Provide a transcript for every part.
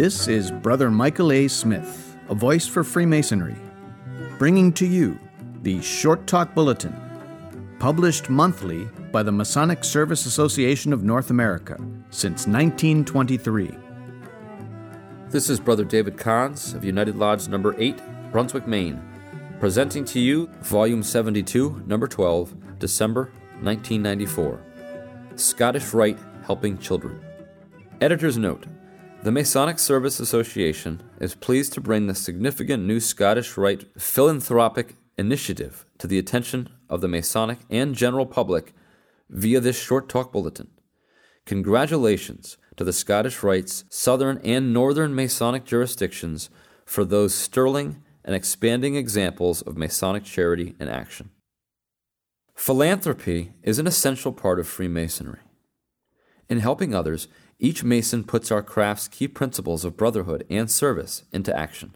This is Brother Michael A. Smith, a voice for Freemasonry, bringing to you the Short Talk Bulletin, published monthly by the Masonic Service Association of North America since 1923. This is Brother David Kahns of United Lodge Number 8, Brunswick, Maine, presenting to you Volume 72, Number 12, December 1994 Scottish Rite Helping Children. Editor's Note The Masonic Service Association is pleased to bring the significant new Scottish Rite philanthropic initiative to the attention of the Masonic and general public via this short talk bulletin. Congratulations to the Scottish Rites southern and northern Masonic jurisdictions for those sterling and expanding examples of Masonic charity and action. Philanthropy is an essential part of Freemasonry. In helping others, each Mason puts our craft's key principles of brotherhood and service into action.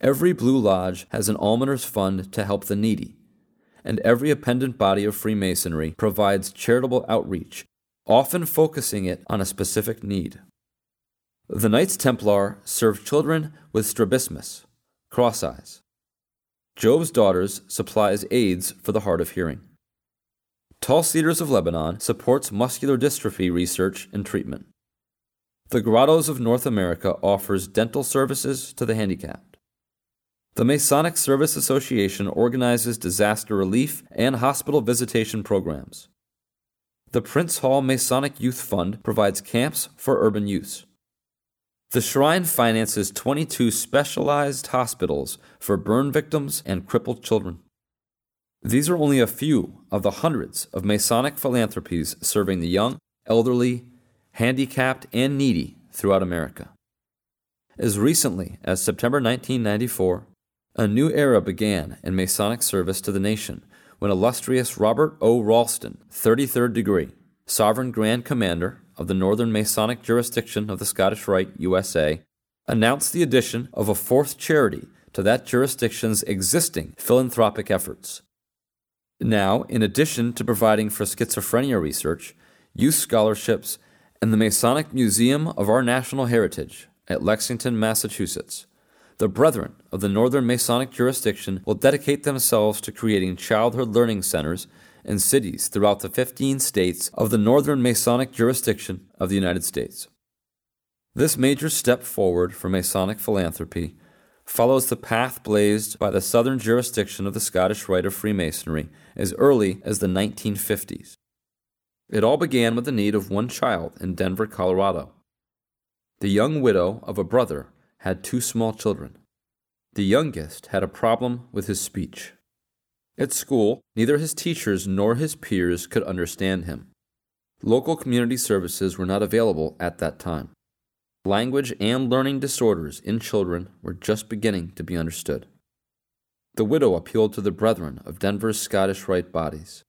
Every Blue Lodge has an almoner's fund to help the needy, and every appendant body of Freemasonry provides charitable outreach, often focusing it on a specific need. The Knights Templar serve children with strabismus, cross eyes. Job's Daughters supplies aids for the hard of hearing. Tall Cedars of Lebanon supports muscular dystrophy research and treatment. The Grottos of North America offers dental services to the handicapped. The Masonic Service Association organizes disaster relief and hospital visitation programs. The Prince Hall Masonic Youth Fund provides camps for urban use. The Shrine finances 22 specialized hospitals for burn victims and crippled children. These are only a few of the hundreds of Masonic philanthropies serving the young, elderly, handicapped, and needy throughout America. As recently as September 1994, a new era began in Masonic service to the nation when illustrious Robert O. Ralston, 33rd degree, Sovereign Grand Commander of the Northern Masonic jurisdiction of the Scottish Rite, USA, announced the addition of a fourth charity to that jurisdiction's existing philanthropic efforts now, in addition to providing for schizophrenia research, youth scholarships, and the Masonic Museum of Our National Heritage at Lexington, Massachusetts, the Brethren of the Northern Masonic jurisdiction will dedicate themselves to creating childhood learning centers in cities throughout the 15 states of the Northern Masonic jurisdiction of the United States. This major step forward for Masonic philanthropy follows the path blazed by the southern jurisdiction of the Scottish Rite of Freemasonry as early as the 1950s. It all began with the need of one child in Denver, Colorado. The young widow of a brother had two small children. The youngest had a problem with his speech. At school, neither his teachers nor his peers could understand him. Local community services were not available at that time language and learning disorders in children were just beginning to be understood. The widow appealed to the brethren of Denver's Scottish Rite bodies.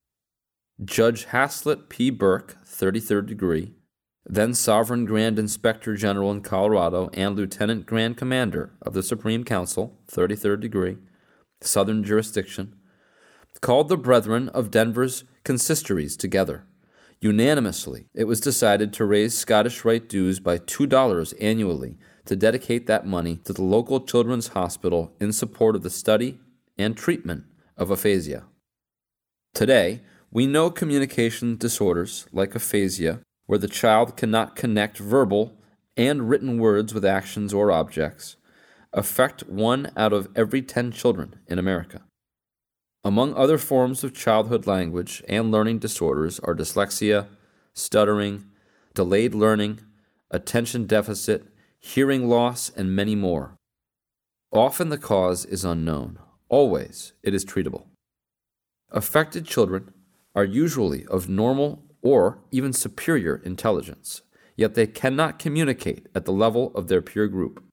Judge Haslett P. Burke, 33rd degree, then Sovereign Grand Inspector General in Colorado and Lieutenant Grand Commander of the Supreme Council, 33rd degree, Southern jurisdiction, called the brethren of Denver's consistories together Unanimously, it was decided to raise Scottish Rite dues by $2 annually to dedicate that money to the local children's hospital in support of the study and treatment of aphasia. Today, we know communication disorders like aphasia, where the child cannot connect verbal and written words with actions or objects, affect one out of every 10 children in America. Among other forms of childhood language and learning disorders are dyslexia, stuttering, delayed learning, attention deficit, hearing loss, and many more. Often the cause is unknown. Always it is treatable. Affected children are usually of normal or even superior intelligence, yet they cannot communicate at the level of their peer group.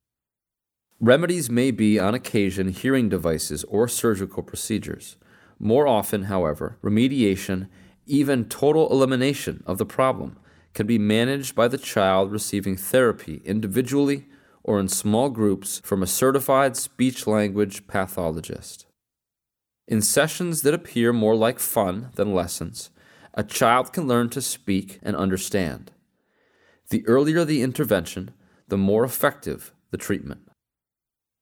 Remedies may be, on occasion, hearing devices or surgical procedures. More often, however, remediation, even total elimination of the problem, can be managed by the child receiving therapy individually or in small groups from a certified speech language pathologist. In sessions that appear more like fun than lessons, a child can learn to speak and understand. The earlier the intervention, the more effective the treatment.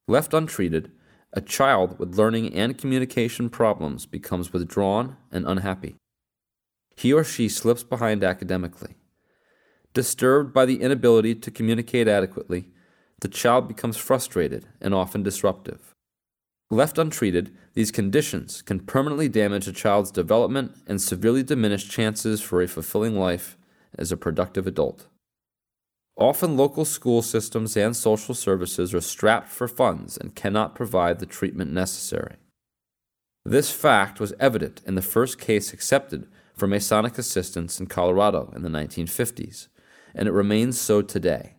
Left untreated, a child with learning and communication problems becomes withdrawn and unhappy. He or she slips behind academically. Disturbed by the inability to communicate adequately, the child becomes frustrated and often disruptive. Left untreated, these conditions can permanently damage a child's development and severely diminish chances for a fulfilling life as a productive adult. Often, local school systems and social services are strapped for funds and cannot provide the treatment necessary. This fact was evident in the first case accepted for Masonic assistance in Colorado in the 1950s, and it remains so today.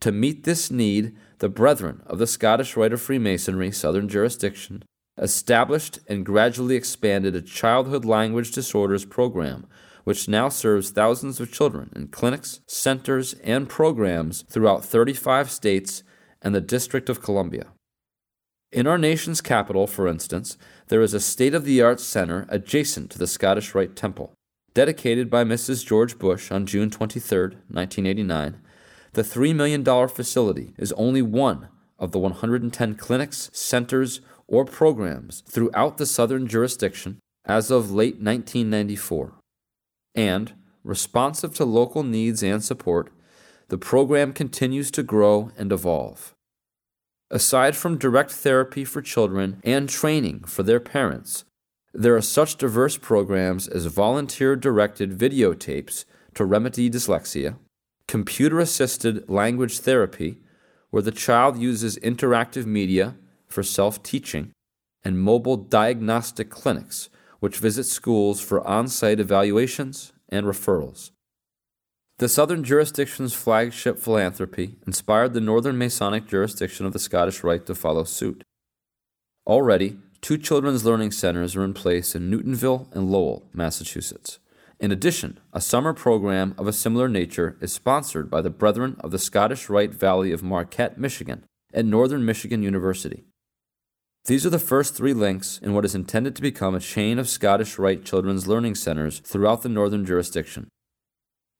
To meet this need, the Brethren of the Scottish Rite of Freemasonry Southern Jurisdiction established and gradually expanded a childhood language disorders program which now serves thousands of children in clinics, centers, and programs throughout 35 states and the District of Columbia. In our nation's capital, for instance, there is a state of the art center adjacent to the Scottish Rite Temple. Dedicated by Mrs. George Bush on June 23, 1989, the $3 million facility is only one of the 110 clinics, centers, or programs throughout the southern jurisdiction as of late 1994 and, responsive to local needs and support, the program continues to grow and evolve. Aside from direct therapy for children and training for their parents, there are such diverse programs as volunteer directed videotapes to remedy dyslexia, computer assisted language therapy, where the child uses interactive media for self teaching, and mobile diagnostic clinics which visits schools for on site evaluations and referrals. The Southern Jurisdiction's flagship philanthropy inspired the Northern Masonic jurisdiction of the Scottish Rite to follow suit. Already, two children's learning centers are in place in Newtonville and Lowell, Massachusetts. In addition, a summer program of a similar nature is sponsored by the Brethren of the Scottish Rite Valley of Marquette, Michigan, at Northern Michigan University. These are the first three links in what is intended to become a chain of Scottish Rite children's learning centers throughout the northern jurisdiction.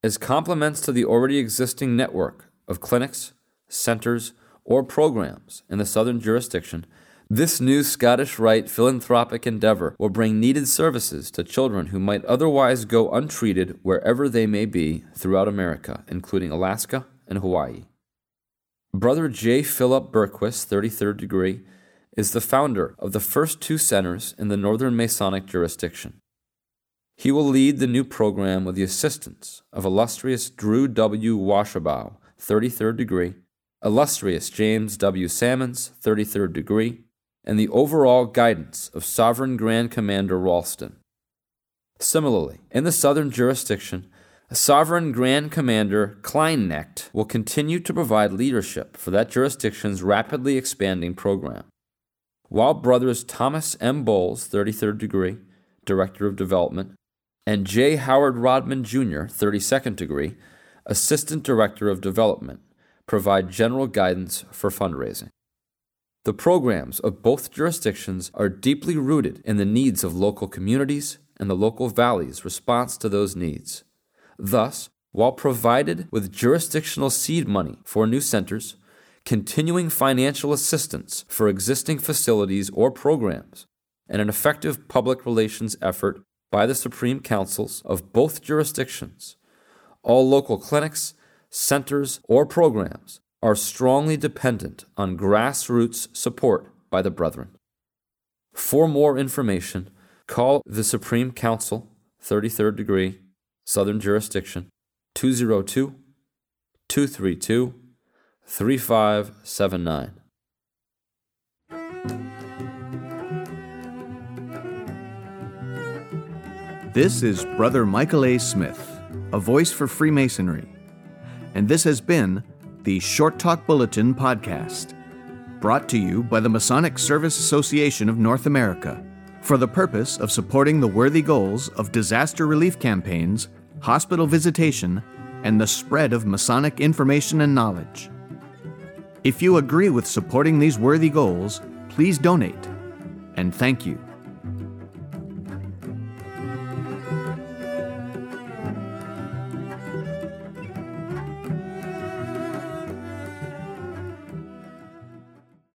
As complements to the already existing network of clinics, centers, or programs in the southern jurisdiction, this new Scottish Rite philanthropic endeavor will bring needed services to children who might otherwise go untreated wherever they may be throughout America, including Alaska and Hawaii. Brother J. Philip Berquist, 33rd degree, is the founder of the first two centers in the Northern Masonic jurisdiction. He will lead the new program with the assistance of illustrious Drew W. Washabaugh, 33rd degree, illustrious James W. Sammons, 33rd degree, and the overall guidance of Sovereign Grand Commander Ralston. Similarly, in the southern jurisdiction, Sovereign Grand Commander Kleinknecht will continue to provide leadership for that jurisdiction's rapidly expanding program while brothers Thomas M. Bowles, 33rd degree, Director of Development, and J. Howard Rodman Jr., 32nd degree, Assistant Director of Development, provide general guidance for fundraising. The programs of both jurisdictions are deeply rooted in the needs of local communities and the local valley's response to those needs. Thus, while provided with jurisdictional seed money for new centers, continuing financial assistance for existing facilities or programs, and an effective public relations effort by the Supreme Councils of both jurisdictions. All local clinics, centers, or programs are strongly dependent on grassroots support by the Brethren. For more information, call the Supreme Council, 33rd degree, Southern Jurisdiction, 202 232 3579. This is Brother Michael A. Smith, a voice for Freemasonry, and this has been the Short Talk Bulletin podcast, brought to you by the Masonic Service Association of North America for the purpose of supporting the worthy goals of disaster relief campaigns, hospital visitation, and the spread of Masonic information and knowledge. If you agree with supporting these worthy goals, please donate. And thank you.